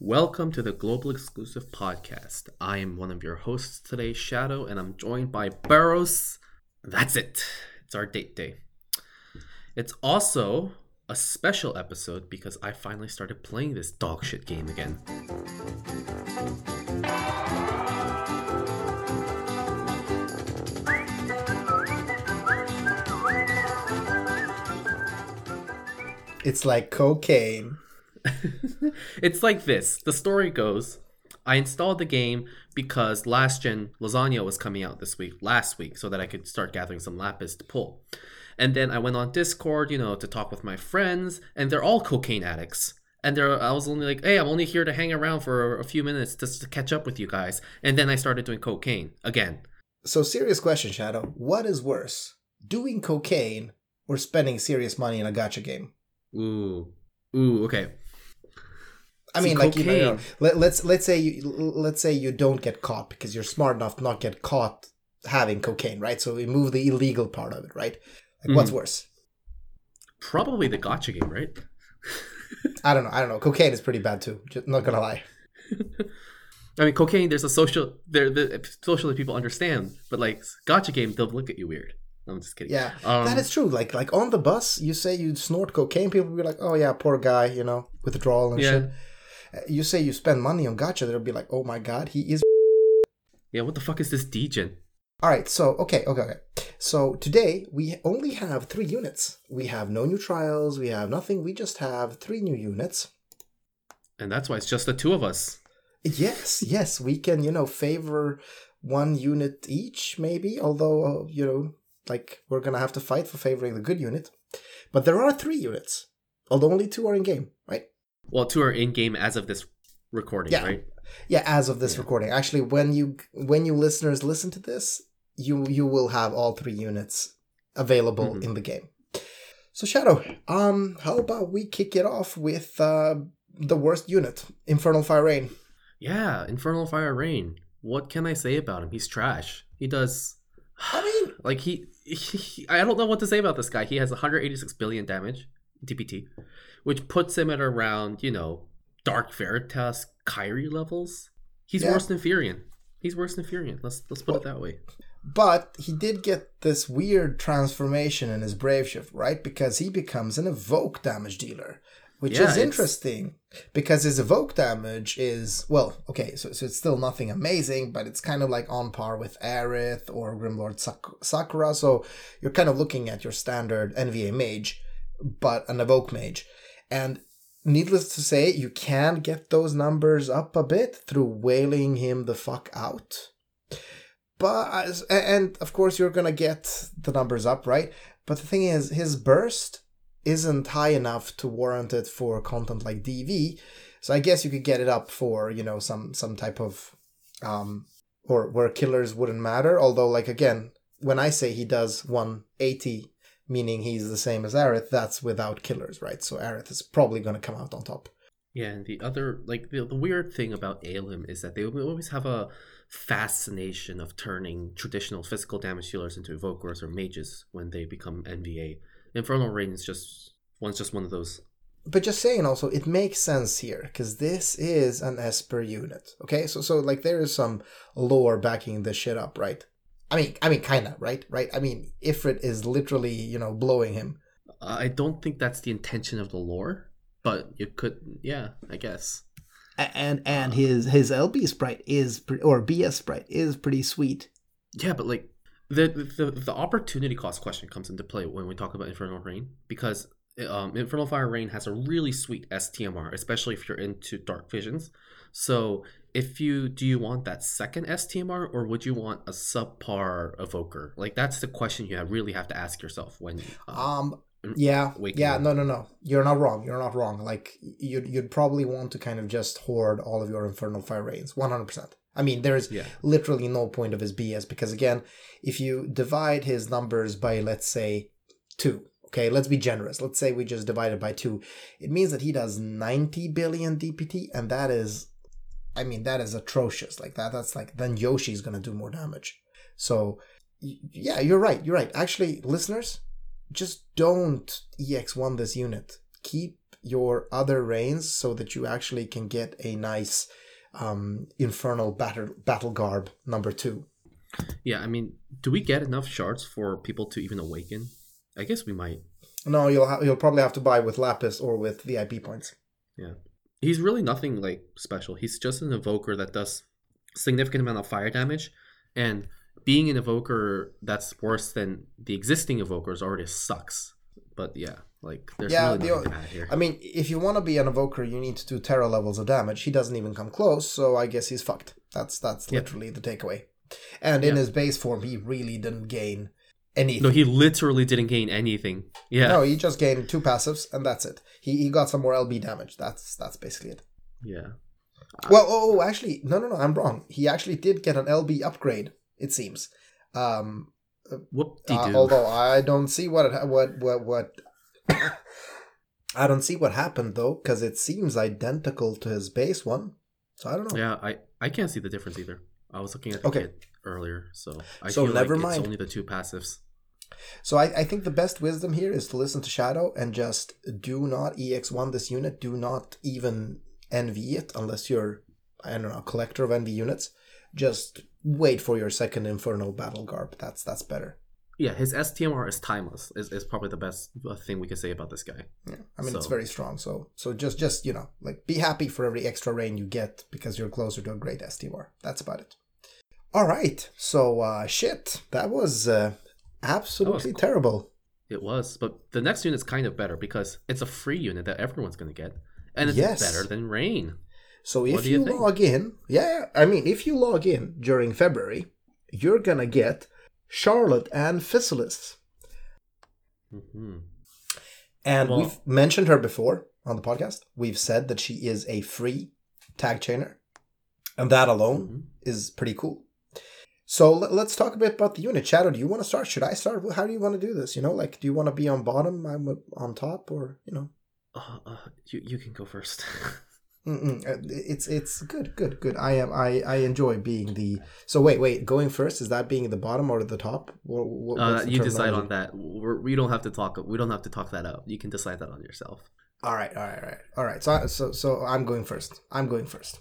Welcome to the Global Exclusive Podcast. I am one of your hosts today, Shadow, and I'm joined by Barros. That's it. It's our date day. It's also a special episode because I finally started playing this dogshit game again. It's like cocaine. it's like this. The story goes I installed the game because last gen lasagna was coming out this week, last week, so that I could start gathering some lapis to pull. And then I went on Discord, you know, to talk with my friends, and they're all cocaine addicts. And they're, I was only like, hey, I'm only here to hang around for a few minutes just to catch up with you guys. And then I started doing cocaine again. So, serious question, Shadow. What is worse, doing cocaine or spending serious money in a gacha game? Ooh, ooh, okay. I mean, like you know, let, let's let's say you let's say you don't get caught because you're smart enough to not get caught having cocaine, right? So we move the illegal part of it, right? Like, what's worse? Probably the gacha game, right? I don't know. I don't know. Cocaine is pretty bad too. Just not gonna lie. I mean, cocaine. There's a social. There, the socially people understand, but like gacha game, they'll look at you weird. I'm just kidding. Yeah, Um, that is true. Like like on the bus, you say you snort cocaine, people will be like, "Oh yeah, poor guy," you know, withdrawal and Yeah. shit. Uh, You say you spend money on gacha, they'll be like, "Oh my god, he is." Yeah, what the fuck is this degen? All right, so okay, okay, okay. So today we only have three units. We have no new trials. We have nothing. We just have three new units. And that's why it's just the two of us. Yes, yes, we can, you know, favor one unit each, maybe. Although, uh, you know, like we're gonna have to fight for favoring the good unit. But there are three units, although only two are in game? Well, two are in game as of this recording, Yeah. right? Yeah, as of this Yeah. recording. Actually, when you when you listeners listen to this, you you will have all three units available Mhm. in the game. So Shadow, um, how about we kick it off with uh, the worst unit, Infernal Fire Rain. Yeah, Infernal Fire Rain. What can I say about him? He's trash. He does I mean, like he, he I don't know what to say about this guy. He has 186 billion damage DPT, which puts him at around, you know, Dark Veritas Kyrie levels. He's Yeah. worse than Furion. He's worse than Furion. Let's let's put it that way. but he did get this weird transformation in his Brave Shift, right? Because he becomes an evoke damage dealer, which Yeah, is it's- interesting because his evoke damage is well, okay, so, so it's still nothing amazing, but it's kind of like on par with Aerith or Grimlord Sak- Sakura. So you're kind of looking at your standard NVA mage, but an evoke mage, and needless to say, you can get those numbers up a bit through whaling him the fuck out. But and of course you're gonna get the numbers up right? But the thing is his burst isn't high enough to warrant it for content like dv so i guess you could get it up for you know some some type of um or where killers wouldn't matter. Although like again when i say he does 180 meaning he's the same as Aerith, that's without killers right so Aerith is probably gonna come out on top Yeah, and the other like the, the weird thing about Alim is that they always have a fascination of turning traditional physical damage dealers into evokers or mages when they become NVA. Infernal Rain is just one's just one of those. but just saying also it makes sense here because this is an esper unit okay so so like there is some lore backing this shit up right i mean i mean kind of right right i mean ifrit is literally you know blowing him I don't think that's the intention of the lore, but you could, yeah, I guess. A- and and his his LB sprite is pre- or BS sprite is pretty sweet. Yeah, but like the the the opportunity cost question comes into play when we talk about Infernal Rain because um, Infernal Fire Rain has a really sweet STMR, especially if you're into Dark Visions. So if you do you want that second STMR or would you want a subpar evoker? Like that's the question you have, really have to ask yourself when. Uh, um yeah yeah up. no no no you're not wrong you're not wrong like you'd, you'd probably want to kind of just hoard all of your infernal fire rains 100% i mean there's yeah, literally no point of his BS because again, if you divide his numbers by let's say two, okay, let's be generous. Let's say we just divide it by two, it means that he does 90 billion DPT, and that is I mean that is atrocious. Like that that's like then Yoshi's gonna do more damage. So yeah, you're right, you're right. Actually, listeners, just don't EX1 this unit. Keep your other reigns so that you actually can get a nice um, infernal battle battle garb number two. Yeah, I mean, do we get enough shards for people to even awaken? I guess we might. No, you'll ha- you'll probably have to buy with lapis or with VIP points. Yeah. He's really nothing like special. He's just an evoker that does significant amount of fire damage and being an evoker that's worse than the existing evokers already sucks. But yeah, like there's Yeah, really nothing add here. I mean, if you want to be an evoker, you need to do Terra levels of damage. He doesn't even come close, so I guess he's fucked. That's that's literally the takeaway. And in Yeah. his base form, he really didn't gain anything. no, he literally didn't gain anything. Yeah. No, he just gained two passives, and that's it. He, he got some more LB damage. That's that's basically it. Yeah. Well, oh, oh, actually, no, no, no, I'm wrong. He actually did get an LB upgrade. It seems. Um, uh, although I don't see what it, ha- what what what. I don't see what happened though, because it seems identical to his base one. So I don't know. Yeah, I I can't see the difference either. I was looking at the Okay. kit earlier, so I So feel never like mind. it's only the two passives. So I, I think the best wisdom here is to listen to Shadow and just do not EX1 this unit. Do not even envy it unless you're, I don't know, a collector of envy units. Just wait for your second Infernal Battle Garb. That's that's better. Yeah, his STMR is timeless. Is, is probably the best thing we can say about this guy. Yeah, I mean it's very strong. So so just just you know like be happy for every extra rain you get because you're closer to a great STR. That's about it. All right. So uh shit, that was uh, absolutely cool. terrible. It was, but the next unit's kind of better because it's a free unit that everyone's going to get, and it's Yes. better than Rain. So if you you, log in, yeah, I mean, if you log in during February, you're gonna get Charlotte and Fizalis. hmm And Well- we've mentioned her before on the podcast. We've said that she is a free tag chainer, and that alone Mhm. is pretty cool. So let, let's talk a bit about the unit. Shadow, do you want to start? Should I start? How do you want to do this? You know, like, do you want to be on bottom? I'm on top, or you know, Uh, uh, you you can go first. Uh, It's it's good, good, good. I am I I enjoy being the. So wait, wait. Going first is that being the bottom or the top? What, what, uh, the you decide on that. We're, we don't have to talk. We don't have to talk that out. You can decide that on yourself. All right, all right, all right, all right. So so so I'm going first. I'm going first.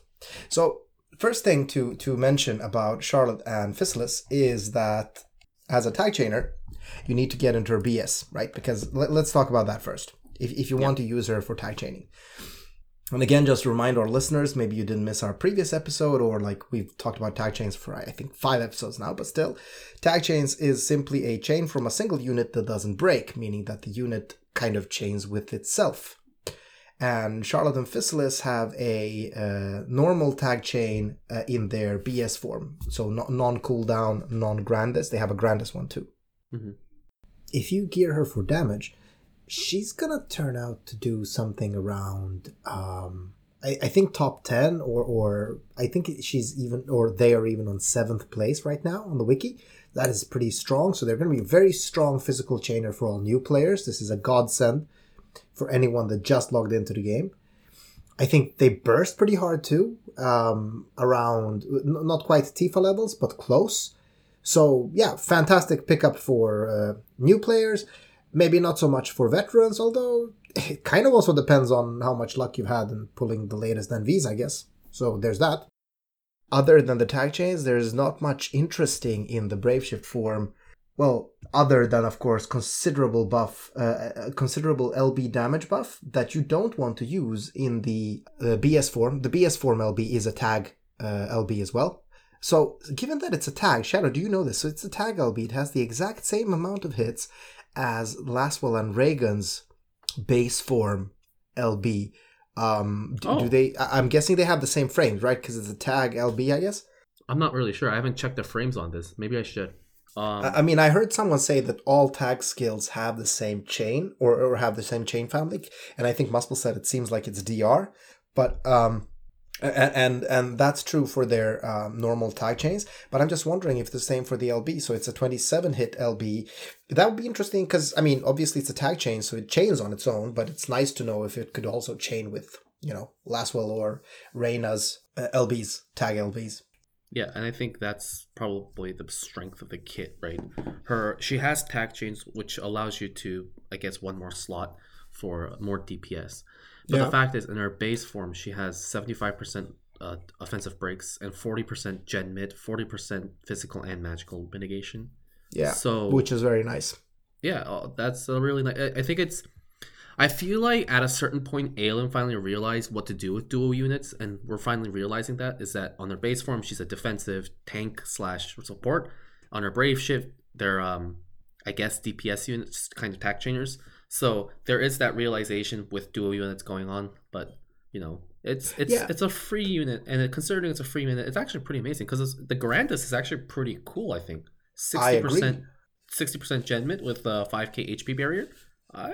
So first thing to to mention about Charlotte and Fizalis is that as a tag chainer, you need to get into her BS, right? Because let, let's talk about that first. If if you want to use her for tag chaining. And again, just to remind our listeners, maybe you didn't miss our previous episode, or like we've talked about tag chains for I think five episodes now, but still, tag chains is simply a chain from a single unit that doesn't break, meaning that the unit kind of chains with itself. And Charlotte and Fizalis have a uh, normal tag chain uh, in their BS form, so no- non cooldown, non grandest. They have a grandest one too. Mhm. If you gear her for damage, she's gonna turn out to do something around um I, I think top 10 or or I think she's even or they are even on seventh place right now on the wiki that is pretty strong so they're going to be a very strong physical chainer for all new players this is a godsend for anyone that just logged into the game I think they burst pretty hard too um around not quite Tifa levels but close so yeah fantastic pickup for uh, new players maybe not so much for veterans, although it kind of also depends on how much luck you've had in pulling the latest NVs, I guess. So there's that. Other than the tag chains, there's not much interesting in the Brave Shift form. Well, other than of course considerable buff, uh, uh, considerable LB damage buff that you don't want to use in the uh, BS form. The BS form LB is a tag uh, LB as well. So, given that it's a tag, Shadow, do you know this? So it's a tag LB. It has the exact same amount of hits as Lasswell and Raegen's base form LB. Um, do, do Oh. they? I- I'm guessing they have the same frames, right? Because it's a tag LB, I guess. I'm not really sure. I haven't checked the frames on this. Maybe I should. Um, I mean, I heard someone say that all tag skills have the same chain or, or have the same chain family, and I think Muspel said it seems like it's DR, but um, and and, and that's true for their um, normal tag chains. But I'm just wondering if the same for the LB. So it's a 27 hit LB. That would be interesting because I mean, obviously it's a tag chain, so it chains on its own. But it's nice to know if it could also chain with you know Lasswell or Reina's uh, LBs tag LBs. Yeah, and I think that's probably the strength of the kit, right? Her she has tag chains, which allows you to, I guess, one more slot for more DPS. But Yeah. the fact is, in her base form, she has 75% uh, offensive breaks and 40% gen mid, 40% physical and magical mitigation. Yeah, So, which is very nice. yeah, uh, that's a really nice. I think it's. I feel like at a certain point, Alim finally realized what to do with dual units, and we're finally realizing that is that on their base form, she's a defensive tank slash support. On her brave shift, they're um, I guess DPS units, kind of tag chainers. So there is that realization with dual units going on, but you know, it's it's Yeah. it's a free unit, and considering it's a free unit, it's actually pretty amazing because the Grandis is actually pretty cool. I think sixty percent, sixty percent gen with a five k HP barrier. I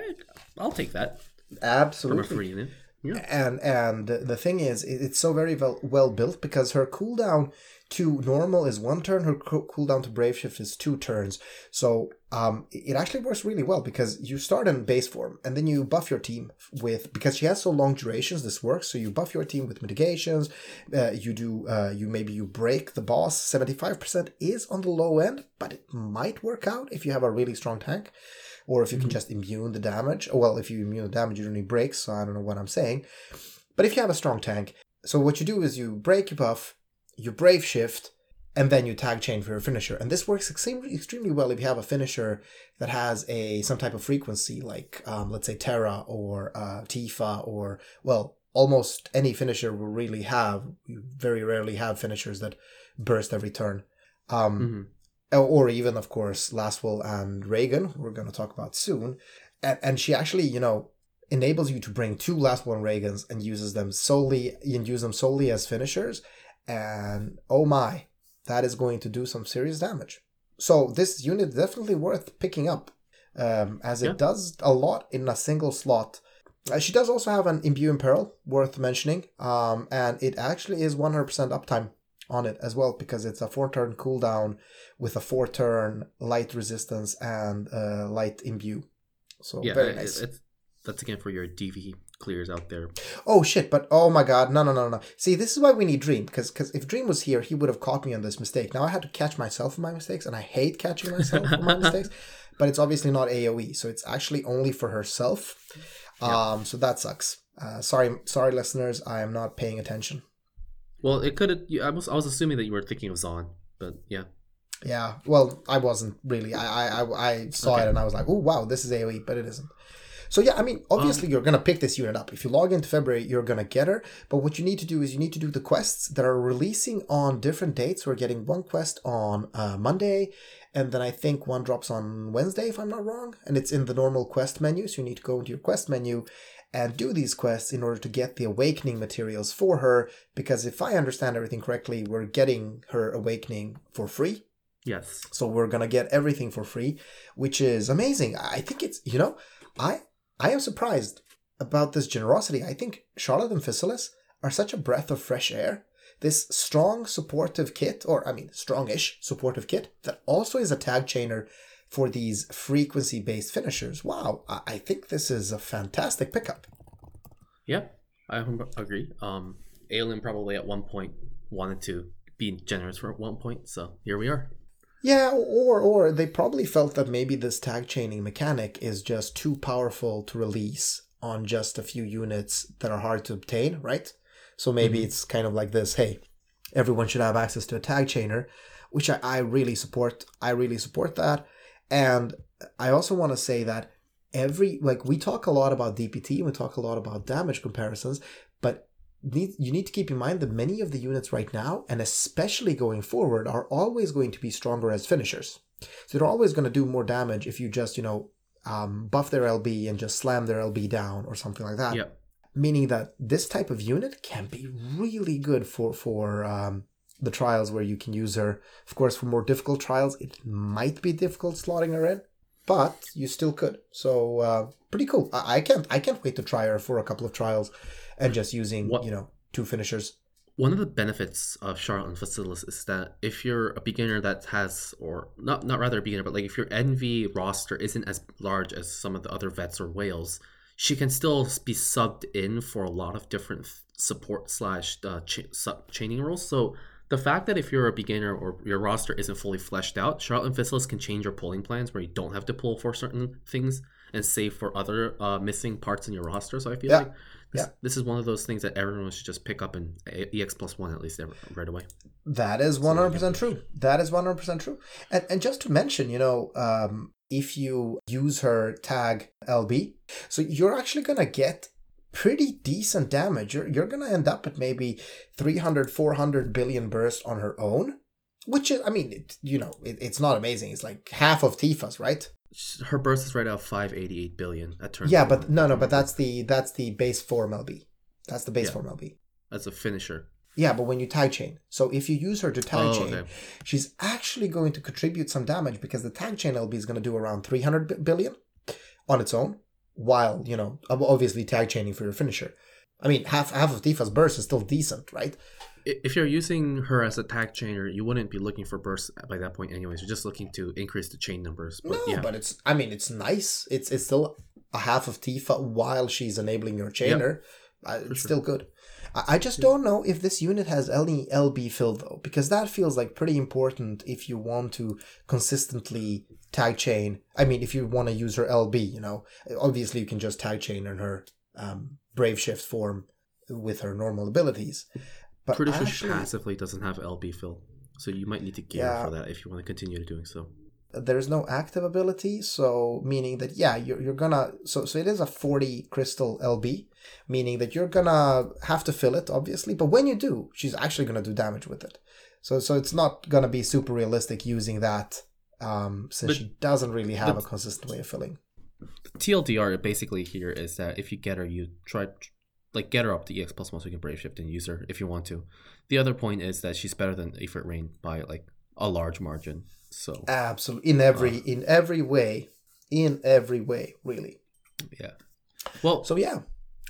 I'll take that. From a Absolutely. free. Yeah. and and the thing is it's so very well, well built because her cooldown to normal is one turn. Her cooldown to brave shift is two turns. So um it actually works really well because you start in base form and then you buff your team with because she has so long durations this works. So you buff your team with mitigations. Uh, you do uh, you maybe you break the boss. 75% is on the low end but it might work out if you have a really strong tank or if you can just immune the damage. Well, if you immune the damage, you don't need breaks, so I don't know what I'm saying. But if you have a strong tank, so what you do is you break your buff, you brave shift, and then you tag chain for your finisher. And this works extremely extremely well if you have a finisher that has a some type of frequency, like um, let's say Terra or uh, Tifa, or well, almost any finisher will really have. You very rarely have finishers that burst every turn. Um, Mhm. Or even of course Lasswell and Raegen, we're going to talk about soon. And, and she actually, you know, enables you to bring two Lasswell and Reagans and uses them solely and use them solely as finishers. And oh my, that is going to do some serious damage. So this unit definitely worth picking up, um, as it Yeah. does a lot in a single slot. Uh, she does also have an Imbue in Peril, worth mentioning, um, and it actually is 100% uptime on it as well because it's a four turn cooldown with a four turn light resistance and uh, light imbue. So Yeah, very it- nice. it's, that's again for your DV clears out there. oh shit! But oh my god, no no no no. See, this is why we need Dream because because if Dream was here, he would have caught me on this mistake. Now I had to catch myself on my mistakes, and I hate catching myself on my mistakes. But it's obviously not AOE, so it's actually only for herself. Um, so that sucks. Uh, sorry, sorry, listeners. I am not paying attention. Well, it could. I was I was assuming that you were thinking of Zon, but yeah. Yeah, well, I wasn't really. I I I, saw Okay. it and I was like, oh wow, this is AOE, but it isn't. So yeah, I mean, obviously you're gonna pick this unit up. If you log into February, you're gonna get her. But what you need to do is you need to do the quests that are releasing on different dates. We're getting one quest on uh, Monday, and then I think one drops on Wednesday, if I'm not wrong. And it's in the normal quest menu, so you need to go into your quest menu and do these quests in order to get the awakening materials for her. Because if I understand everything correctly, we're getting her awakening for free. Yes. So we're gonna get everything for free, which is amazing. I think it's you know, I I am surprised about this generosity. I think Charlotte and Fizalis are such a breath of fresh air. This strong supportive kit, or I mean strongish supportive kit, that also is a tag chainer for these frequency based finishers. Wow, I, think this is a fantastic pickup. Yeah, I agree. Um, Alim probably at one point wanted to be generous for at one point, so here we are. Yeah, or or they probably felt that maybe this tag chaining mechanic is just too powerful to release on just a few units that are hard to obtain, right? So maybe Mhm. it's kind of like this, hey, everyone should have access to a tag chainer, which I, I really support. I really support that. And I also want to say that every like we talk a lot about DPT, we talk a lot about damage comparisons, but need, you need to keep in mind that many of the units right now, and especially going forward, are always going to be stronger as finishers. So they're always going to do more damage if you just, you know, um, buff their LB and just slam their LB down or something like that. Yep. Meaning that this type of unit can be really good for for um, the trials where you can use her. Of course, for more difficult trials, it might be difficult slotting her in, but you still could. So uh, pretty cool. I, I can't I can't wait to try her for a couple of trials and just using What- you know two finishers. One of the benefits of Charlotte and Fizalis is that if you're a beginner that has, or not, not rather a beginner, but like if your NV roster isn't as large as some of the other vets or whales, she can still be subbed in for a lot of different support slash uh, ch- sub chaining roles. So the fact that if you're a beginner or your roster isn't fully fleshed out, Charlotte and can change your pulling plans where you don't have to pull for certain things and save for other uh, missing parts in your roster. So I feel Yeah. like this, Yeah. this is one of those things that everyone should just pick up in EX plus one at least right away. That is one hundred percent true. That is one hundred percent true. And and just to mention, you know, um, if you use her tag LB, so you're actually gonna get pretty decent damage. You're you're gonna end up at maybe 300, 400 billion burst on her own, which is, I mean, it, you know, it, it's not amazing. It's like half of Tifa's, right? Her burst is right eighty eight billion at turn. Yeah, but no, no, but that's the that's the base form LB. That's the base Yeah. form LB. that's a finisher. Yeah, but when you tag chain, so if you use her to tag Oh, chain, okay. she's actually going to contribute some damage because the tag chain LB is going to do around 300 billion on its own, while, you know, obviously tag chaining for your finisher. I mean, half half of Tifa's burst is still decent, right? If you're using her as a tag chainer, you wouldn't be looking for bursts by that point, anyways. You're just looking to increase the chain numbers. But no, yeah, but it's, I mean, it's nice. It's it's still a half of Tifa while she's enabling your chainer. Uh, it's sure. still good. I, just don't know if this unit has any LB fill though, because that feels like pretty important if you want to consistently tag chain. I mean, if you want to use her LB, you know, obviously you can just tag chain in her um, Brave Shift form with her normal abilities. But pretty sure she passively doesn't have LB fill, so you might need to gear Yeah. for that if you want to continue doing so. There's no active ability so meaning that yeah you're, you're gonna so so it is a 40 crystal lb meaning that you're gonna have to fill it obviously but when you do she's actually gonna do damage with it so so it's not gonna be super realistic using that um since But- she doesn't really have but- a consistent way of filling TLDR basically here is that if you get her, you try like get her up to EX plus one so you can brave shift and use her if you want to. The other point is that she's better than Ifrit Rain by like a large margin. So absolutely in every uh, in every way in every way really yeah. Well, So yeah.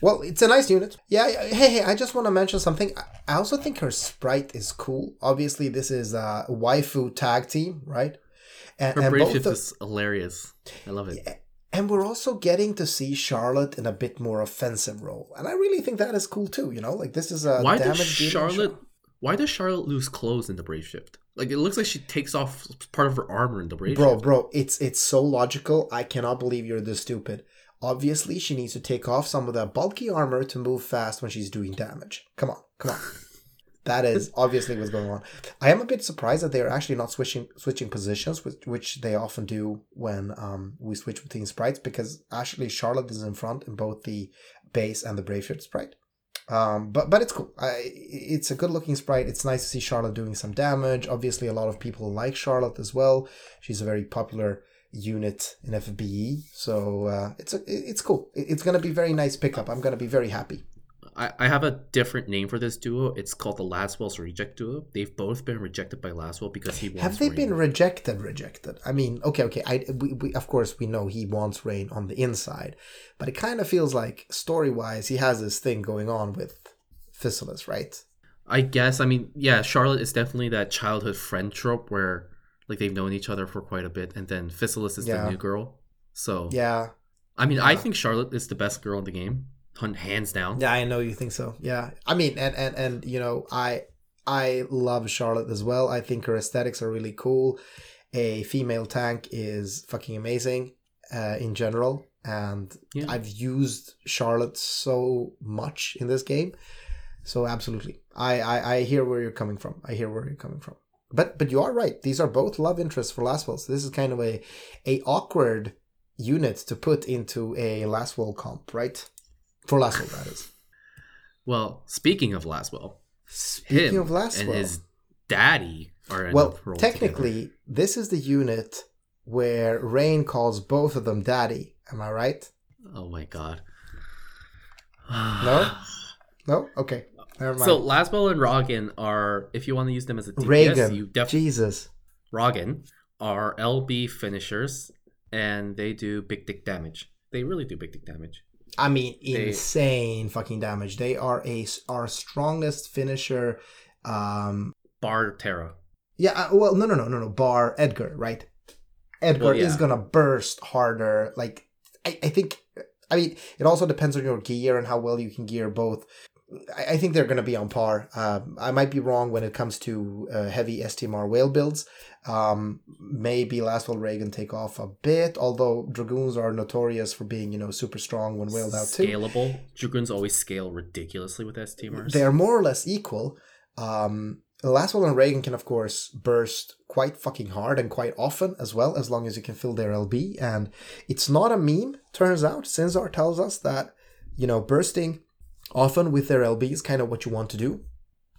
Well, it's a nice unit. Yeah. yeah, Hey, hey. I just want to mention something. I- also think her sprite is cool. Obviously, this is a waifu tag team, right? And, her and brave both shift the- is hilarious. I love it. and we're also getting to see Charlotte in a bit more offensive role, and I really think that is cool too. You know, like this is a Why does Charlotte? Char- Why does Charlotte lose clothes in the brave shift? Like it looks like she takes off part of her armor in the brave bro, bro, it's it's so logical. I cannot believe you're this stupid. Obviously, she needs to take off some of that bulky armor to move fast when she's doing damage. Come on, come on. That is obviously what's going on. I am a bit surprised that they are actually not switching switching positions, which, which they often do when um, we switch between sprites, because actually Charlotte is in front in both the base and the brave shift sprite. Um, but but it's cool. I, it's a good looking sprite. It's nice to see Charlotte doing some damage. Obviously, a lot of people like Charlotte as well. She's a very popular unit in FBE, so uh, it's a, it's cool. It's gonna be very nice pickup. I'm gonna be very happy. I, I have a different name for this duo. It's called the Lasswell's Reject Duo. They've both been rejected by Lasswell because he wants Have they Rain. been rejected? Rejected? I mean, okay, okay. I we, we of course we know he wants Rain on the inside, but it kind of feels like story wise he has this thing going on with Fizalis, right? I guess. I mean, yeah, Charlotte is definitely that childhood friend trope where like they've known each other for quite a bit, and then Fizalis is Yeah. the new girl. So Yeah, I mean, I think Charlotte is the best girl in the game, hands down. Yeah, I know you think so. Yeah, I mean, and and and you know, I I love Charlotte as well. I think her aesthetics are really cool. A female tank is fucking amazing uh, in general, and Yeah. I've used Charlotte so much in this game. So absolutely, I, I I hear where you're coming from. I hear where you're coming from. But but you are right. These are both love interests for Lasswell. So this is kind of a a awkward unit to put into a Lasswell comp, right? For Lasswell, that is. Well, speaking of Lasswell, Speaking him of Lasswell, and his daddy are in well, technically, this is the unit where Rain calls both of them daddy. Am I right? Oh my god. No? No? Okay. Never mind. So Lasswell and Rogan are, if you want to use them as a DPS, Raegen. you definitely Jesus. Rogan are LB finishers, and they do big dick damage. They really do big dick damage. I mean, They- insane fucking damage. They are a our strongest finisher. Um, Bar Terra. yeah. uh, Well, no, no, no, no, no. Bar Edgar, right? Edgar Well, yeah. is gonna burst harder. Like, I, I think. I mean, it also depends on your gear and how well you can gear both I, I think they're going to be on par. Um, I might be wrong when it comes to uh, heavy STMR whale builds. Um, maybe Lasswell Raegen take off a bit, although Dragoons are notorious for being, you know, super strong when whaled out too. Scalable. Dragoons always scale ridiculously with STMRs. They are more or less equal. Um, Lasswell and Raegen can, of course, burst quite fucking hard and quite often as well, as long as you can fill their LB. And it's not a meme, turns out. Sensor tells us that, you know, bursting often with their LB is kind of what you want to do.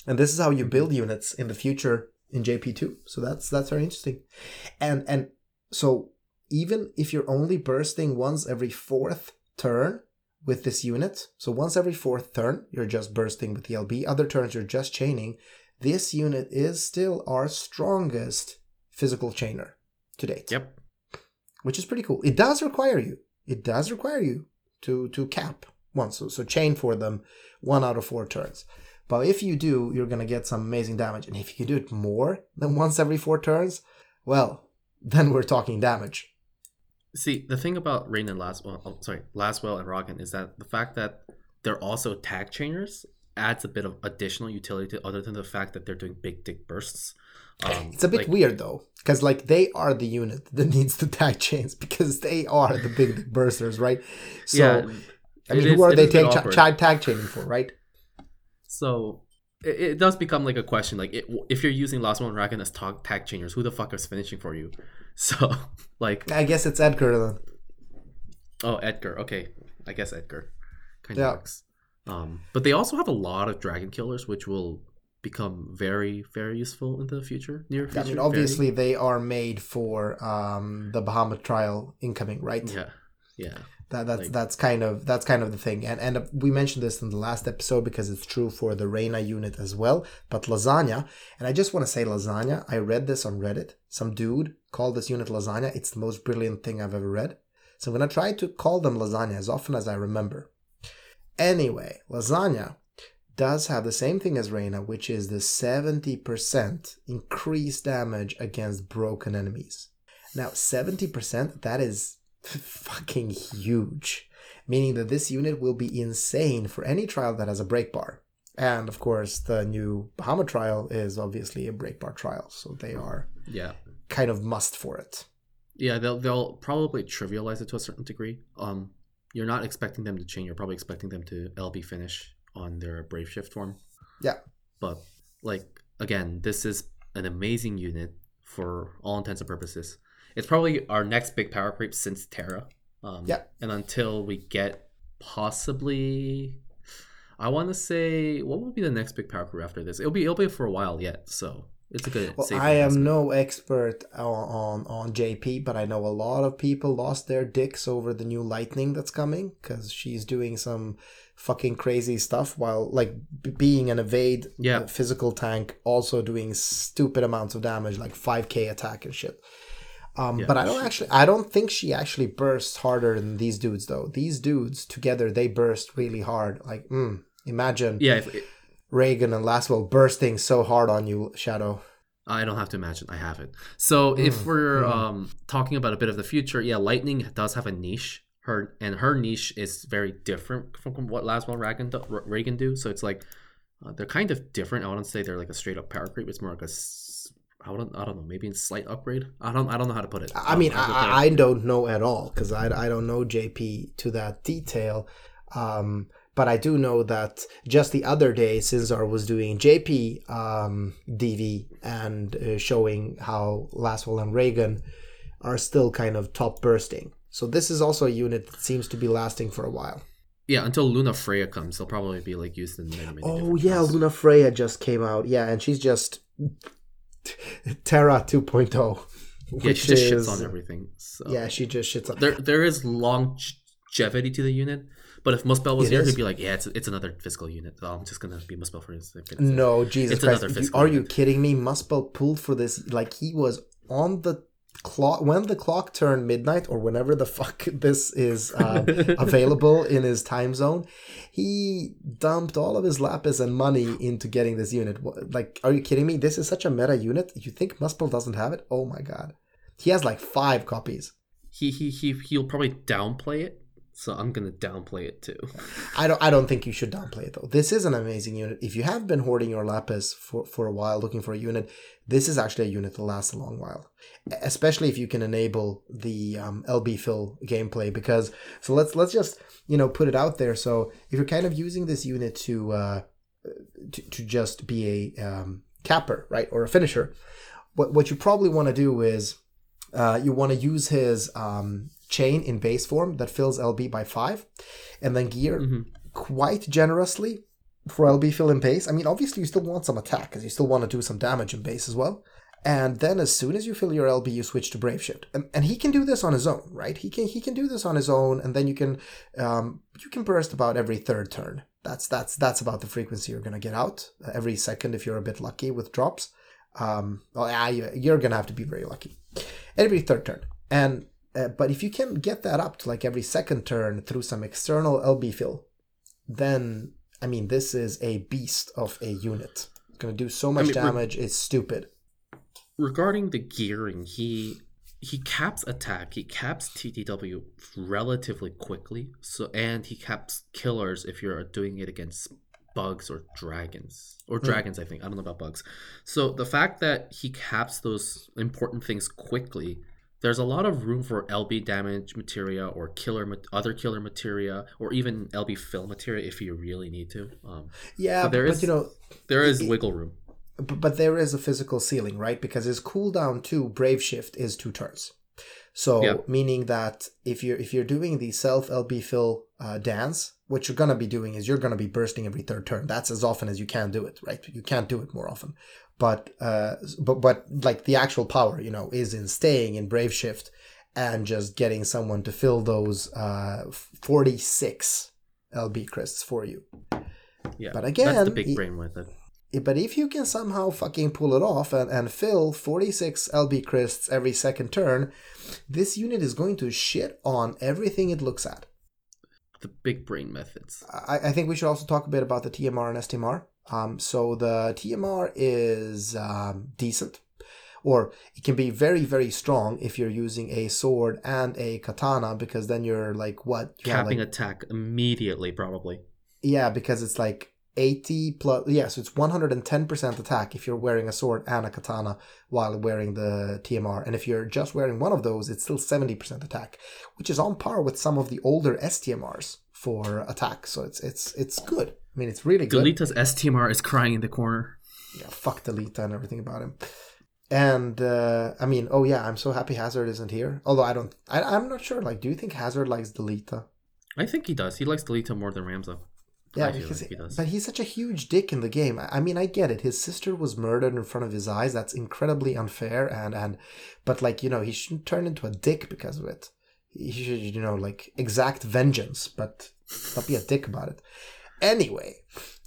And this is how you mm-hmm. build units in the future in JP2. So that's that's very interesting. And and so even if you're only bursting once every fourth turn with this unit, so once every fourth turn you're just bursting with the LB, other turns you're just chaining, this unit is still our strongest physical chainer to date. Yep. Which is pretty cool. It does require you. It does require you to to cap once. So, so chain for them one out of four turns. But if you do, you're gonna get some amazing damage. And if you can do it more than once every four turns, well, then we're talking damage. See, the thing about Rain and Lasswell, oh, sorry, Lasswell and Rogan is that the fact that they're also tag chainers adds a bit of additional utility to other than the fact that they're doing big dick bursts. Um, It's a bit like- weird though, because like they are the unit that needs the tag chains because they are the big dick bursters, right? So yeah, I mean, is- who are they is a bit tag, awkward. cha- tag chaining for, right? So it, it does become like a question. Like it, if you're using Last One Raken as tag, tag chainers, who the fuck is finishing for you? So like, I guess it's Edgar then. oh Edgar, okay, I guess Edgar kind of Yeah. works. Um, but they also have a lot of dragon killers, which will become very very useful in the future, near future. I mean, very- obviously they are made for um, the Bahamut trial incoming, right? yeah, yeah. That, that's Like- that's kind of that's kind of the thing, and and uh, we mentioned this in the last episode because it's true for the Reina unit as well. But lasagna, and I just want to say lasagna. I read this on Reddit. Some dude called this unit lasagna. It's the most brilliant thing I've ever read. So I'm gonna try to call them lasagna as often as I remember. Anyway, lasagna does have the same thing as Reina, which is the 70% increased damage against broken enemies. Now, 70%, that is fucking huge. Meaning that this unit will be insane for any trial that has a break bar. And of course, the new Bahamut trial is obviously a break bar trial, so they are Yeah. kind of must for it. Yeah, they'll they'll probably trivialize it to a certain degree. Um, you're not expecting them to chain. You're probably expecting them to LB finish on their Brave Shift form. Yeah. But like again, this is an amazing unit for all intents and purposes. It's probably our next big power creep since Terra. Um, Yeah. And until we get possibly, I want to say, what will be the next big power creep after this? It'll be it'll be for a while yet. So it's a good. Well, safe I am no expert on, on on JP, but I know a lot of people lost their dicks over the new Lightning that's coming because she's doing some fucking crazy stuff while like b- being an evade Yeah. uh, physical tank, also doing stupid amounts of damage like 5k attack and shit. Um, Yeah, but I don't she- actually, I don't think she actually bursts harder than these dudes though. These dudes together, they burst really hard. Like, mm, imagine Yeah. If, Raegen and Lasswell bursting so hard on you, Shadow. I don't have to imagine. I have it. So if Mm, we're mm. um, talking about a bit of the future, yeah, Lightning does have a niche. Her and her niche is very different from what Lasswell Raegen do, Raegen do. So it's like uh, they're kind of different. I wouldn't say they're like a straight up power creep. It's more like a I don't I don't know maybe a slight upgrade. I don't I don't know how to put it. I Um, mean, I, I don't know at all because I, I don't know JP to that detail. Um, but I do know that just the other day, Cinzar was doing JP um, DV and uh, showing how Lasswell and Raegen are still kind of top bursting. So this is also a unit that seems to be lasting for a while. yeah until Luna Freya comes, they'll probably be like used in many many. Oh yeah. Luna Freya just came out. Yeah, and she's just Terra 2.0. Yeah, which she just is- shits on everything. So. Yeah, she just shits on. there there is longevity to the unit. But if Muspel was It here, is. he'd be like, "Yeah, it's, it's another physical unit. So I'm just gonna be Muspel for his." No, Jesus It's Christ! another You- are you unit. kidding me? Muspel pulled for this like he was on the clock when the clock turned midnight or whenever the fuck this is um, available in his time zone. He dumped all of his lapis and money into getting this unit. Like, are you kidding me? This is such a meta unit. You think Muspel doesn't have it? Oh my god, he has like five copies. he he he he'll probably downplay it so I'm gonna downplay it too. I don't I don't think you should downplay it though. This is an amazing unit. If you have been hoarding your lapis for, for a while looking for a unit, this is actually a unit that lasts a long while. Especially if you can enable the um, LB fill gameplay because so let's let's just you know put it out there. So if you're kind of using this unit to uh, to, to just be a um, capper, right, or a finisher, what what you probably want to do is uh, you want to use his um, chain in base form that fills LB by five, and then gear Mhm. quite generously for LB fill in base. I mean, obviously you still want some attack because you still want to do some damage in base as well. And then as soon as you fill your LB, you switch to Brave Shift, and, and he can do this on his own, right? He can he can do this on his own, and then you can um, you can burst about every third turn. That's that's that's about the frequency you're gonna get out uh, every second if you're a bit lucky with drops. Um, well, yeah, you're gonna have to be very lucky every third turn. And uh, but if you can get that up to like every second turn through some external LB fill, then I mean this is a beast of a unit. It's gonna do so much mean, we're- damage. It's stupid. Regarding the gearing, he he caps attack, he caps TDW relatively quickly. So and he caps killers if you're doing it against bugs or dragons or Hmm. dragons. I think I don't know about bugs. So the fact that he caps those important things quickly. There's a lot of room for LB damage materia or killer other killer materia or even LB fill materia if you really need to. Um, Yeah, So there but is- you know, there is It- wiggle room. but, but there is a physical ceiling, right? Because his cooldown to Brave Shift is two turns. So Yeah. meaning that if you're if you're doing the self LB fill uh, dance, what you're gonna be doing is you're gonna be bursting every third turn. That's as often as you can do it, right? You can't do it more often. But uh, but but like the actual power, you know, is in staying in Brave Shift and just getting someone to fill those uh, 46 LB crysts for you. Yeah, But again, that's the big brain with it. But if you can somehow fucking pull it off and, and fill 46 LB crysts every second turn, this unit is going to shit on everything it looks at. The big brain methods. I, I think we should also talk a bit about the TMR and STMR. Um, so the TMR is um, decent, or it can be very, very strong if you're using a sword and a katana, because then you're like, what? You Capping like- attack immediately, probably. Yeah, because it's like 80 plus, yeah, so it's 110% attack if you're wearing a sword and a katana while wearing the TMR. And if you're just wearing one of those, it's still 70% attack, which is on par with some of the older STMRs for attack. So it's it's it's good. I mean, it's really good. Delita's STMR is crying in the corner. Yeah, fuck Delita and everything about him. And uh, I mean, oh yeah, I'm so happy Hazard isn't here. Although I don't, I, I'm not sure. Like, do you think Hazard likes Delita? I think he does. He likes Delita more than Ramza. Yeah, because like he does. but he's such a huge dick in the game. I I mean, I get it. His sister was murdered in front of his eyes. That's incredibly unfair. And and, but like you know, he shouldn't turn into a dick because of it. He should you know like exact vengeance, but not be a dick about it. Anyway,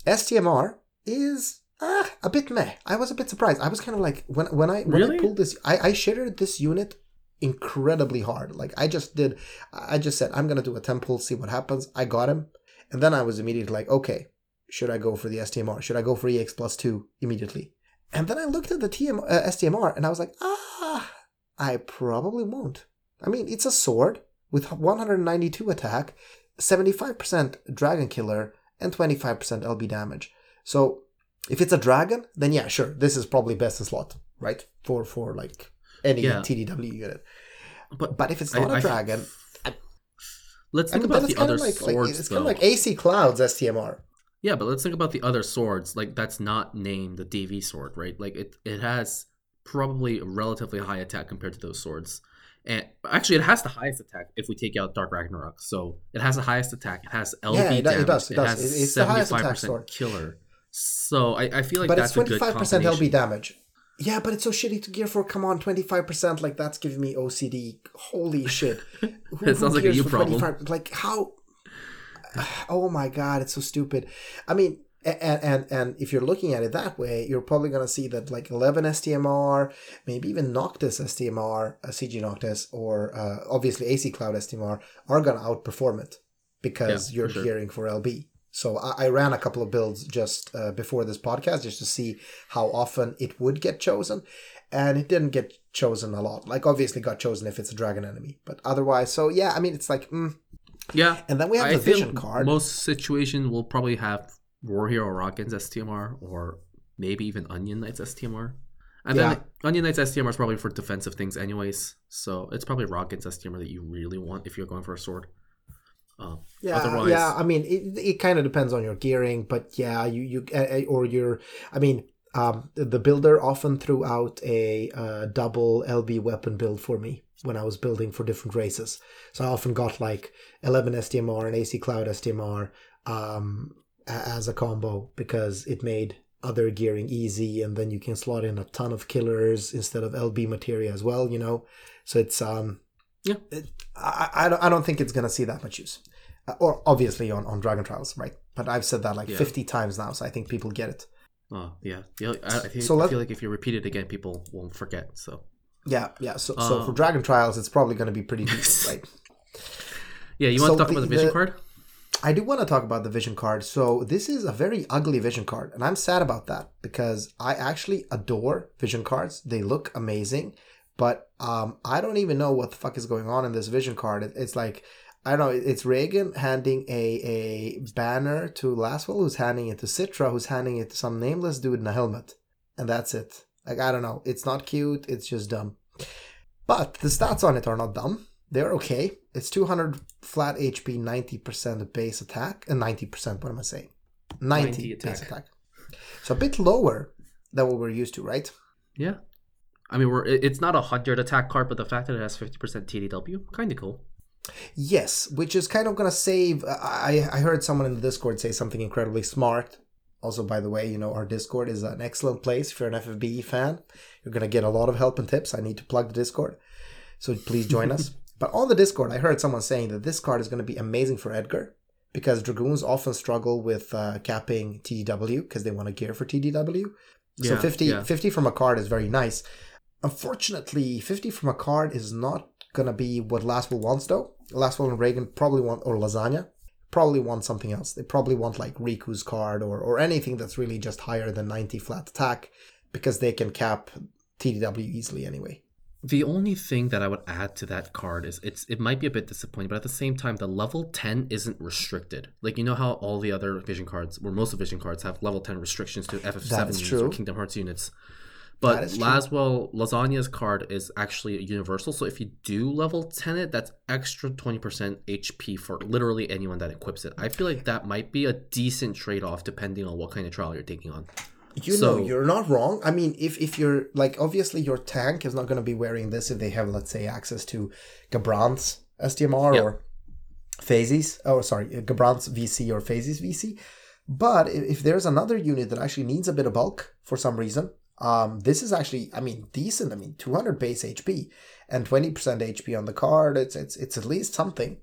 STMR is ah, a bit meh. I was a bit surprised. I was kind of like when when I when Really? I pulled this, I I shittered this unit incredibly hard. Like I just did, I just said I'm gonna do a temple, see what happens. I got him, and then I was immediately like, okay, should I go for the STMR? Should I go for EX plus two immediately? And then I looked at the TM, uh, STMR and I was like, ah, I probably won't. I mean, it's a sword with 192 attack, 75% dragon killer, and 25% LB damage. So if it's a dragon, then yeah, sure, this is probably best in slot, right? For for like any Yeah. TDW unit. But But if it's not a I- dragon, let's I think mean, about the other like, like swords, it's though. kind of like AC Clouds STMR. yeah, but let's think about the other swords. Like that's not named the DV sword, right? Like it, it has probably a relatively high attack compared to those swords. And actually, it has the highest attack if we take out Dark Ragnarok. So it has the highest attack. It has LB Yeah, it do- it does, it does. has It- it's the highest attack 75% sword. killer. So I, I feel like but that's it's a good 25% LB damage. Yeah, but it's so shitty to gear for. Come on, 25%. Like, that's giving me OCD. Holy shit. Who- It sounds like a you problem. 25 Like, how? Oh my god, it's so stupid. I mean, and, and and if you're looking at it that way, you're probably gonna see that like 11 STMR, maybe even Noctis STMR, uh, CG Noctis, or uh, obviously AC Cloud STMR are gonna outperform it because Yeah, you're for sure. gearing for LB. So I, I ran a couple of builds just uh, before this podcast just to see how often it would get chosen, and it didn't get chosen a lot. Like obviously got chosen if it's a dragon enemy, but otherwise, so yeah, I mean it's like. Mm, Yeah. And then we have I the vision card. Most situation will probably have War Hero Rockins STMR or maybe even Onion Knights STMR. And Yeah. then Onion Knights STMR is probably for defensive things anyways. So it's probably Rockins STMR that you really want if you're going for a sword. Uh, Yeah, Otherwise- yeah. I mean, it, it kind of depends on your gearing, but yeah, you you uh, or your. I mean, um, the builder often threw out a uh, double LB weapon build for me when I was building for different races. So I often got like 11 STMR and AC Cloud STMR um, as a combo because it made other gearing easy, and then you can slot in a ton of killers instead of LB materia as well. You know, so it's um. Yeah. It, I, I don't I don't think it's gonna see that much use. Uh, or obviously on, on Dragon Trials, right? But I've said that like Yeah. 50 times now, so I think people get it. oh yeah, yeah. I, I, think, So I feel like if you repeat it again, people won't forget. So Yeah, yeah. So, so Uh, for Dragon Trials, it's probably going to be pretty decent, right? yeah, you want So to talk the- about the vision the- card? I do want to talk about the vision card. So this is a very ugly vision card, and I'm sad about that because I actually adore vision cards. They look amazing, but um, I don't even know what the fuck is going on in this vision card. It's like I don't know. It's Raegen handing a a banner to Lasswell, who's handing it to Citra, who's handing it to some nameless dude in a helmet, and that's it. Like I don't know. It's not cute. It's just dumb. But the stats on it are not dumb. They're okay. It's 200 flat HP, 90% base attack, and 90%, what am I saying? 90, 90 base attack. attack. So a bit lower than what we're used to, right? Yeah. I mean, we're it's not a hundred attack card, but the fact that it has fifty percent TDW, kind of cool. Yes, which is kind of going to save. I, I heard someone in the Discord say something incredibly smart. Also, by the way, you know, our Discord is an excellent place if you're an FFB fan. You're going to get a lot of help and tips. I need to plug the Discord. So please join us. But on the Discord, I heard someone saying that this card is going to be amazing for Edgar because Dragoons often struggle with uh, capping TDW because they want to gear for TDW. So Yeah, 50, yeah. 50 from a card is very nice. Unfortunately, 50 from a card is not going to be what Lasswell wants, though. Lasswell and Raegen probably want, or Lasagna, probably want something else. They probably want like Riku's card or, or anything that's really just higher than 90 flat attack because they can cap TDW easily anyway. The only thing that I would add to that card is it's it might be a bit disappointing, but at the same time, the level ten isn't restricted. Like you know how all the other vision cards, or most of vision cards, have level ten restrictions to FF seven units or. Kingdom Hearts units. But. Lasswell Lasagna's card is actually universal. So if you do level ten it, that's extra twenty percent HP for literally anyone that equips it. I feel like that might be a decent trade off depending on what kind of trial you're taking on. You So- know, you're not wrong. I mean, if, if you're like, obviously, your tank is not going to be wearing this if they have, let's say, access to Gabranth's STMR Yeah. or Phases. Oh, sorry, Gabranth's VC or Phases VC. But if, if there's another unit that actually needs a bit of bulk for some reason, um, this is actually, I mean, decent. I mean, 200 base HP and 20% HP on the card. It's it's it's at least something.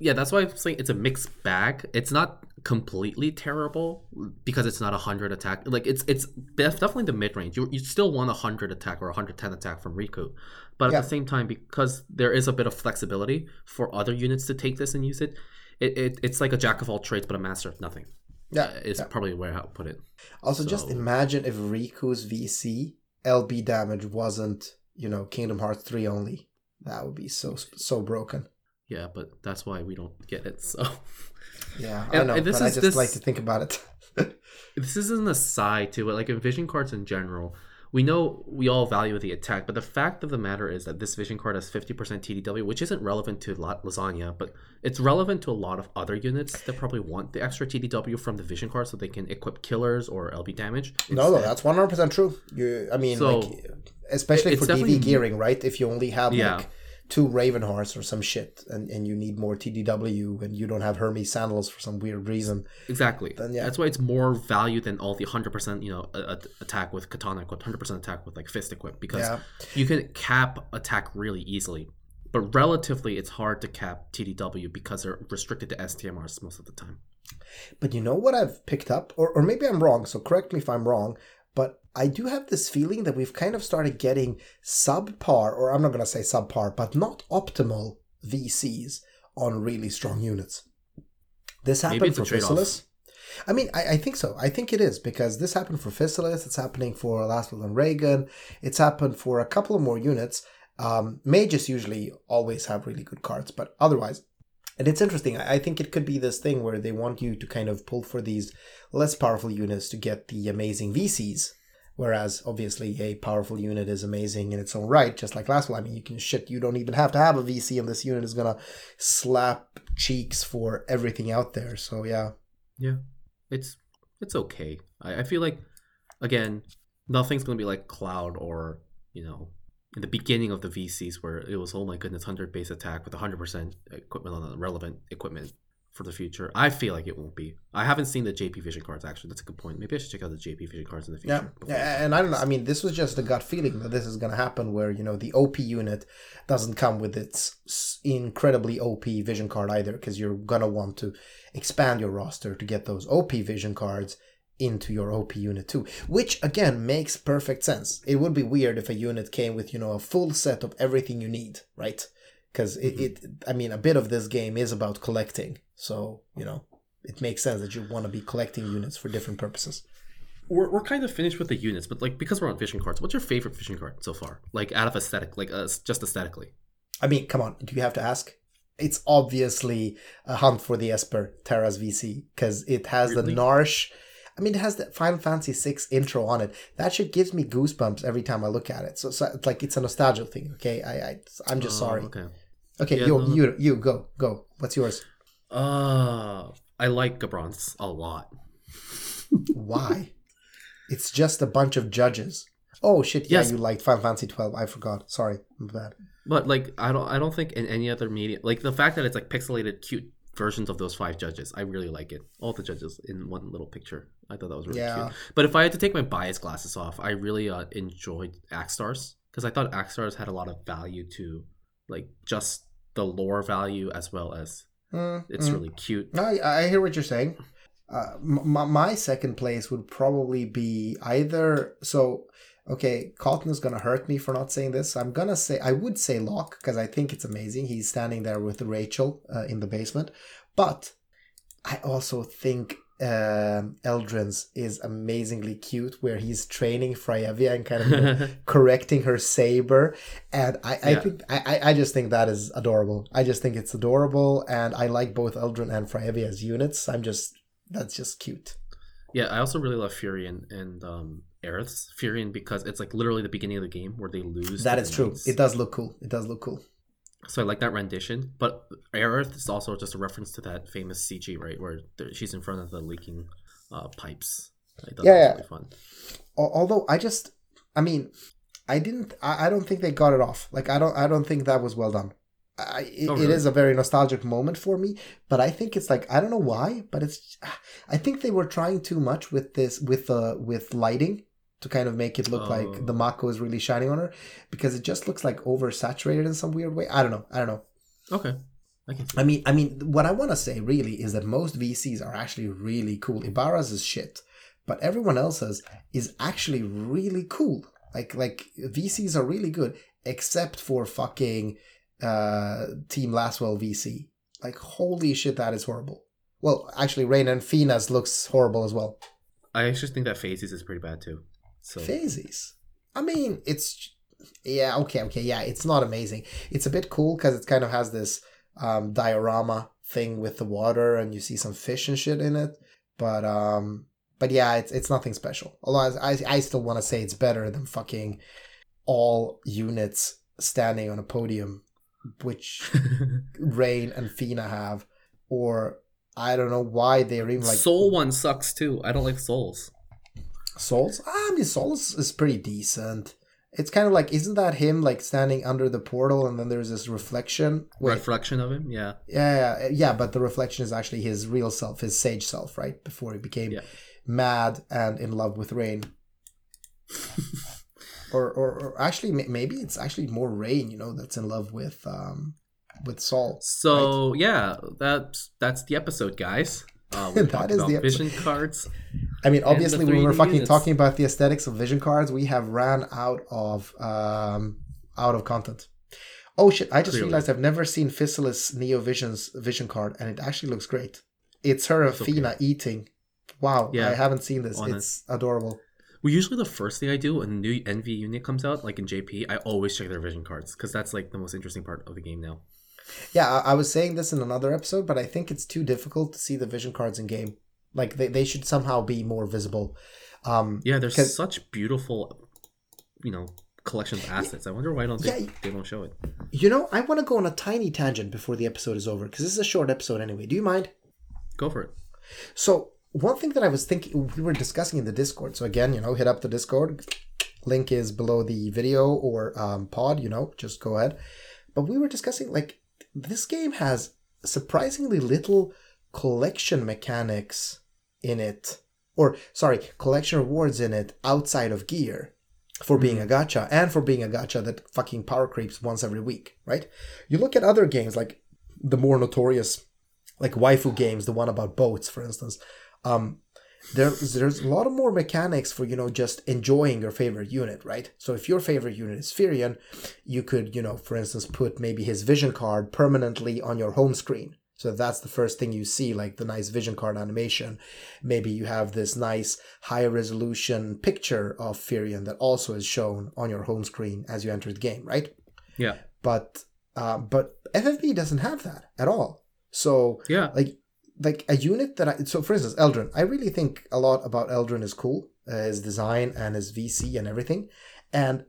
Yeah, that's why I'm saying it's a mixed bag. It's not completely terrible because it's not a hundred attack. Like it's it's definitely the mid range. You you still want a hundred attack or a hundred ten attack from Riku, but at Yeah. the same time, because there is a bit of flexibility for other units to take this and use it, it, it it's like a jack of all trades but a master of nothing. Yeah, it's is yeah. probably where I put it. Also, just imagine if Riku's VC LB damage wasn't, you know, Kingdom Hearts 3 only. That would be so so broken. Yeah, but that's why we don't get it. So Yeah, I know, and this but I is- just this- like to think about it. this is an aside to it. Like in vision cards in general, we know we all value the attack, but the fact of the matter is that this vision card has 50% TDW, which isn't relevant to Lasagna, but it's relevant to a lot of other units that probably want the extra TDW from the vision card so they can equip killers or LB damage. no, no, that's one hundred percent true. You, I mean, So, like, especially for DV gearing, right? If you only have Yeah. like two Raven Hearts or some shit, and, and you need more TDW, and you don't have Hermes sandals for some weird reason. Exactly. Then, yeah. That's why it's more value than all the 100%, you know, a- a- attack with katana equipped, 100% attack with like fist equipped because Yeah. you can cap attack really easily. But relatively, it's hard to cap TDW because they're restricted to STMRs most of the time. But you know what I've picked up, or, or maybe I'm wrong, so correct me if I'm wrong, but I do have this feeling that we've kind of started getting subpar, or I'm not going to say subpar, but not optimal VCs on really strong units. This happened for trade-off. I mean, I, I think so. I think it is because this happened for Physalis, it's happening for Lasswell and Raegen, it's happened for a couple of more units. Um, mages usually always have really good cards, but otherwise, And it's interesting. I think it could be this thing where they want you to kind of pull for these less powerful units to get the amazing VCs. Whereas obviously a powerful unit is amazing in its own right, just like last one. I mean, you can shit. You don't even have to have a VC, and this unit is gonna slap cheeks for everything out there. So yeah, Yeah, it's it's okay. I, I feel like again, nothing's gonna be like Cloud or you know in the beginning of the VCs where it was oh my goodness, hundred base attack with hundred percent equipment on relevant equipment for the future. I feel like it won't be. I haven't seen the JP Vision cards actually. That's a good point. Maybe I should check out the JP Vision cards in the future. before- yeah. And I don't know. I mean, this was just a gut feeling that this is gonna happen, where you know the OP unit doesn't come with its incredibly OP vision card either, because you're gonna want to expand your roster to get those OP vision cards into your OP unit too, which again makes perfect sense. It would be weird if a unit came with you know a full set of everything you need, right? Because it, it, I mean, a bit of this game is about collecting, so you know it makes sense that you want to be collecting units for different purposes. we're, we're kind of finished with the units, but like because we're on fishing cards, what's your favorite fishing card so far? Like out of aesthetic, like uh, just aesthetically. I mean, come on, do you have to ask? It's obviously a hunt for the Esper Terra's VC because it has Really? the Narshe. I mean, it has the Final Fantasy VI intro on it. That shit gives me goosebumps every time I look at it. So, so it's like it's a nostalgia thing. Okay, I, I I'm just Oh, sorry. Okay. Okay, Yeah, you no, you you go go. What's yours? Uh, I like Gabranth's a lot. Why? it's just a bunch of judges. Oh shit! Yeah, Yes. you liked Final Fantasy twelve. I forgot. Sorry, bad. But like I don't I don't think in any other media like the fact that it's like pixelated cute versions of those five judges, I really like it. All the judges in one little picture. I thought that was really Yeah. cute. But if I had to take my bias glasses off, I really uh, enjoyed Axstars because I thought Axstars had a lot of value to like just the lore value as well as Mm, it's mm. really cute. I, I hear what you're saying. Uh, m- my, my second place would probably be either. So, okay, Cotton is going to hurt me for not saying this. I'm going to say, I would say Locke because I think it's amazing. He's standing there with Rachel uh, in the basement. But I also think um, Eldrin's is amazingly cute where he's training Freyvia and kind of correcting her saber and i, I Yeah. think I, I- just think that is adorable i just think it's adorable and i like both eldrin and Freyvia as units i'm just that's just cute Yeah, I also really love Firion and um Aerith's Firion because it's like literally the beginning of the game where they lose. that is true knights. it does look cool it does look cool So I like that rendition, but Aerith is also just a reference to that famous CG, right, where she's in front of the leaking uh, pipes. I thought Yeah, that was yeah. really fun. Although i just i mean i didn't I, I don't think they got it off like i don't i don't think that was well done I, it, Oh, really? is a very nostalgic moment for me but i think it's like i don't know why but it's i think they were trying too much with this with uh with lighting to kind of make it look Oh. like the mako is really shining on her because it just looks like oversaturated in some weird way i don't know i don't know Okay, I can. I mean, I mean, what I want to say really is that most VCs are actually really cool. Ibara's is shit, but everyone else's is actually really cool. Like, like VCs are really good, except for fucking uh, Team Lasswell VC. Like, holy shit, that is horrible. Well, actually, Rain and Fina's looks horrible as well. I actually think that Phases is pretty bad too. So Phases. I mean, it's yeah, okay, okay, yeah. It's not amazing. It's a bit cool because it kind of has this um, diorama thing with the water, and you see some fish and shit in it. But um, but yeah, it's it's nothing special. Although I I still want to say it's better than fucking all units standing on a podium, which Rain and Fina have, or I don't know why they're even like Soul one sucks too. I don't like Souls. Souls? Ah, I mean, Souls is pretty decent. It's kind of like, isn't that him like standing under the portal and then there's this reflection? Wait, Reflection of him, yeah. yeah, yeah, yeah, but the reflection is actually his real self, his sage self, right? Before he became Yeah. mad and in love with Rain. or, or, or actually, maybe it's actually more Rain, you know, that's in love with um with Saul. So yeah, that's that's the episode, guys. Uh, That about the vision cards. I mean, obviously, when we're fucking units. talking about the aesthetics of vision cards, we have ran out of um, out of content. Oh shit! I just Clearly. realized I've never seen Physalis Neo Vision's vision card, and it actually looks great. It's her It's okay. Eating. Wow, Yeah. I haven't seen this. On it. It's adorable. Well, usually the first thing I do when a new NV unit comes out, like in JP, I always check their vision cards because that's like the most interesting part of the game now. Yeah, I, I was saying this in another episode, but I think it's too difficult to see the vision cards in game. Like they, they should somehow be more visible. Um, Yeah, there's 'Cause- such beautiful, you know, collection of assets. I wonder why don't they Yeah. they don't show it. you know, I want to go on a tiny tangent before the episode is over because this is a short episode anyway. Do you mind? Go for it. So one thing that I was thinking, we were discussing in the Discord. So again, you know, hit up the Discord. Link is below the video or um, pod. You know, just go ahead. But we were discussing like this game has surprisingly little collection mechanics in it, or sorry, collection rewards in it outside of gear for being a gacha and for being a gacha that fucking power creeps once every week, right? You look at other games like the more notorious like waifu games, the one about boats, for instance. Um, there's there's a lot of more mechanics for you know just enjoying your favorite unit, right? So if your favorite unit is Firion, you could you know for instance put maybe his vision card permanently on your home screen. So that's the first thing you see, like the nice vision card animation. Maybe you have this nice high resolution picture of Firion that also is shown on your home screen as you enter the game, right? Yeah. But uh, but FFB doesn't have that at all. So Yeah. like like a unit that I so for instance Eldrin. I really think a lot about Eldrin is cool uh, his design and his VC and everything. And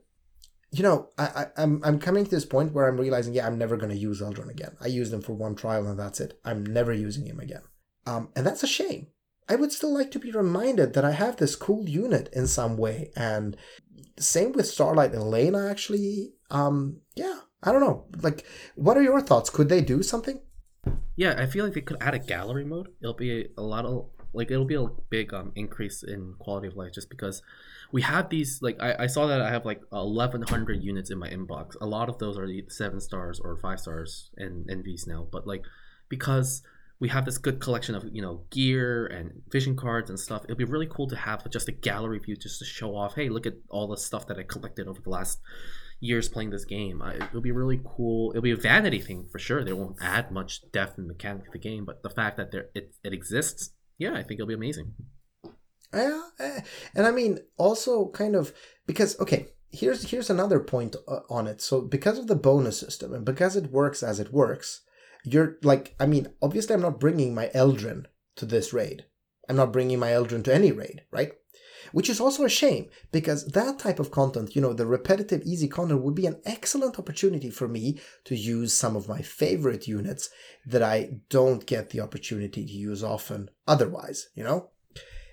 you know I, I I'm I'm coming to this point where I'm realizing yeah I'm never to use Eldrin again. I used him for one trial and that's it. I'm never using him again. Um and that's a shame. I would still like to be reminded that I have this cool unit in some way. And same with Starlight and Elena actually. Um yeah I don't know. Like what are your thoughts? Could they do something Yeah, I feel like they could add a gallery mode. It'll be a lot of like it'll be a big um increase in quality of life just because we have these like I, I saw that I have like eleven hundred units in my inbox. A lot of those are the seven stars or five stars and NVs now, but like because we have this good collection of you know gear and vision cards and stuff. It'd be really cool to have just a gallery view just to show off. Hey, look at all the stuff that I collected over the last years playing this game. I, it'll be really cool. It'll be a vanity thing for sure. They won't add much depth and mechanic to the game, but the fact that there it, it exists, yeah, I think it'll be amazing. Yeah, eh, and I mean also kind of because okay, here's here's another point uh, on it. So because of the bonus system and because it works as it works, you're like I mean obviously I'm not bringing my Eldrin to this raid. I'm not bringing my Eldrin to any raid, right? Which is also a shame because that type of content, you know, the repetitive easy content would be an excellent opportunity for me to use some of my favorite units that I don't get the opportunity to use often otherwise, you know?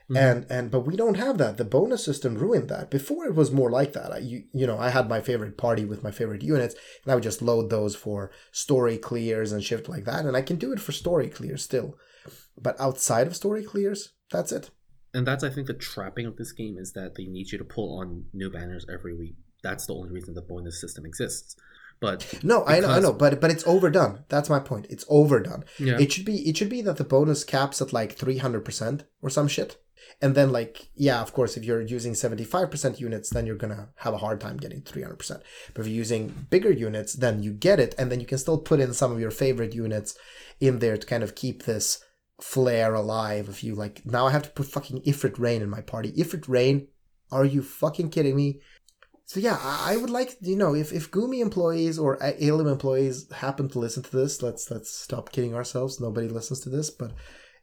Mhm. and and but we don't have that. The bonus system ruined that. Before it was more like that. I, you, you know i had my favorite party with my favorite units and i would just load those for story clears and shit like that and i can do it for story clears still. But outside of story clears that's it And that's I think the trapping of this game is that they need you to pull on new banners every week. That's the only reason the bonus system exists. But no i know i know but but it's overdone. That's my point. It's overdone. Yeah, it should be it should be that the bonus caps at like 300% or some shit. And then like yeah of course if you're using 75% units then you're gonna have a hard time getting 300% but if you're using bigger units then you get it and then you can still put in some of your favorite units in there to kind of keep this flair alive if you like now i have to put fucking ifrit rain in my party ifrit rain are you fucking kidding me so yeah, I I would like you know if, if Gumi employees or Alim employees happen to listen to this, let's let's stop kidding ourselves. Nobody listens to this, but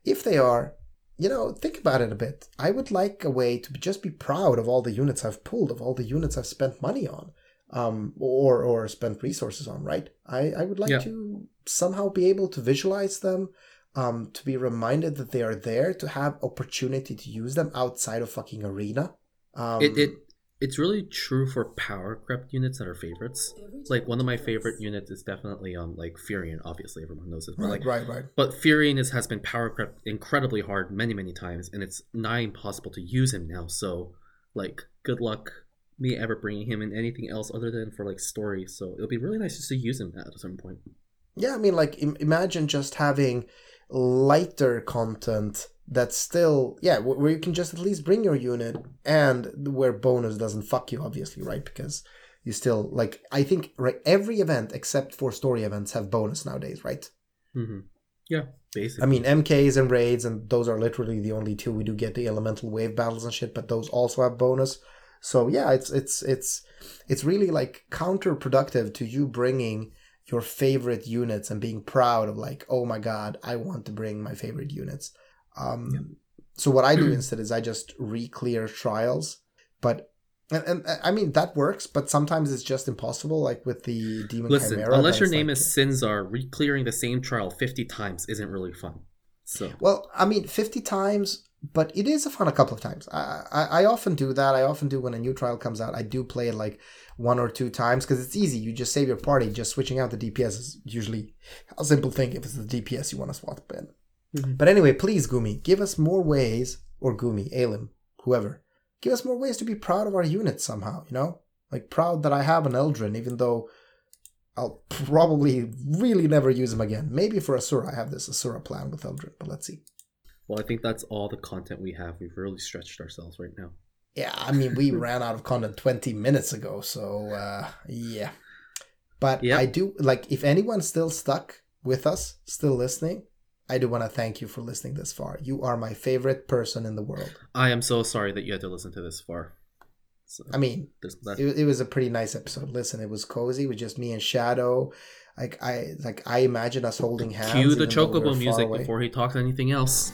if they are, you know, think about it a bit. I would like a way to just be proud of all the units I've pulled, of all the units I've spent money on, um, or or spent resources on. Right? I I would like Yeah. to somehow be able to visualize them. Um, to be reminded that they are there, to have opportunity to use them outside of fucking arena. Um, it, it it's really true for power crept units that are favorites. Like one of my favorite units is definitely um like Firion. Obviously, everyone knows this, but right, like right, right. But Firion is, has been power crept incredibly hard many, many times, and it's nigh impossible to use him now. So, like, good luck me ever bringing him in anything else other than for like story. So it'll be really nice just to use him at a certain point. Yeah, I mean, like, Im- imagine just having lighter content that's still, yeah, where you can just at least bring your unit and where bonus doesn't fuck you, obviously, right? Because you still, like, I think, right, every event except for story events have bonus nowadays, right? hmm Yeah, basically. I mean, MKs and raids, and those are literally the only two. We do get the elemental wave battles and shit, but those also have bonus. So yeah, it's it's it's it's really like counterproductive to you bringing your favorite units and being proud of like, oh my god, I want to bring my favorite units. Um, So what I do instead is I just re-clear trials, but and, and I mean that works, but sometimes it's just impossible. Like with the demon Listen, chimera. unless your name like- is Sinzar, re-clearing the same trial 50 times isn't really fun. So, Well, I mean, 50 times, but it is a fun a couple of times. I, I, I often do that. I often do when a new trial comes out. I do play it like one or two times because it's easy. You just save your party. Just switching out the DPS is usually a simple thing if it's the DPS you want to swap in. Mhm. But anyway, please, Gumi, give us more ways, or Gumi, Alim, whoever, give us more ways to be proud of our units somehow, you know? Like, proud that I have an Eldrin, even though I'll probably really never use him again. Maybe for Asura, I have this Asura plan with Eldrin, but let's see. Well, I think that's all the content we have. We've really stretched ourselves right now. Yeah, I mean, we ran out of content 20 minutes ago, so uh, yeah. But Yep. I do, like, if anyone's still stuck with us, still listening, I do want to thank you for listening this far. You are my favorite person in the world. I am so sorry that you had to listen to this far. So, I mean, it, it was a pretty nice episode. Listen, it was cozy with just me and Shadow like I like I imagine us holding hands. Cue the chocobo music away. before he talks anything else.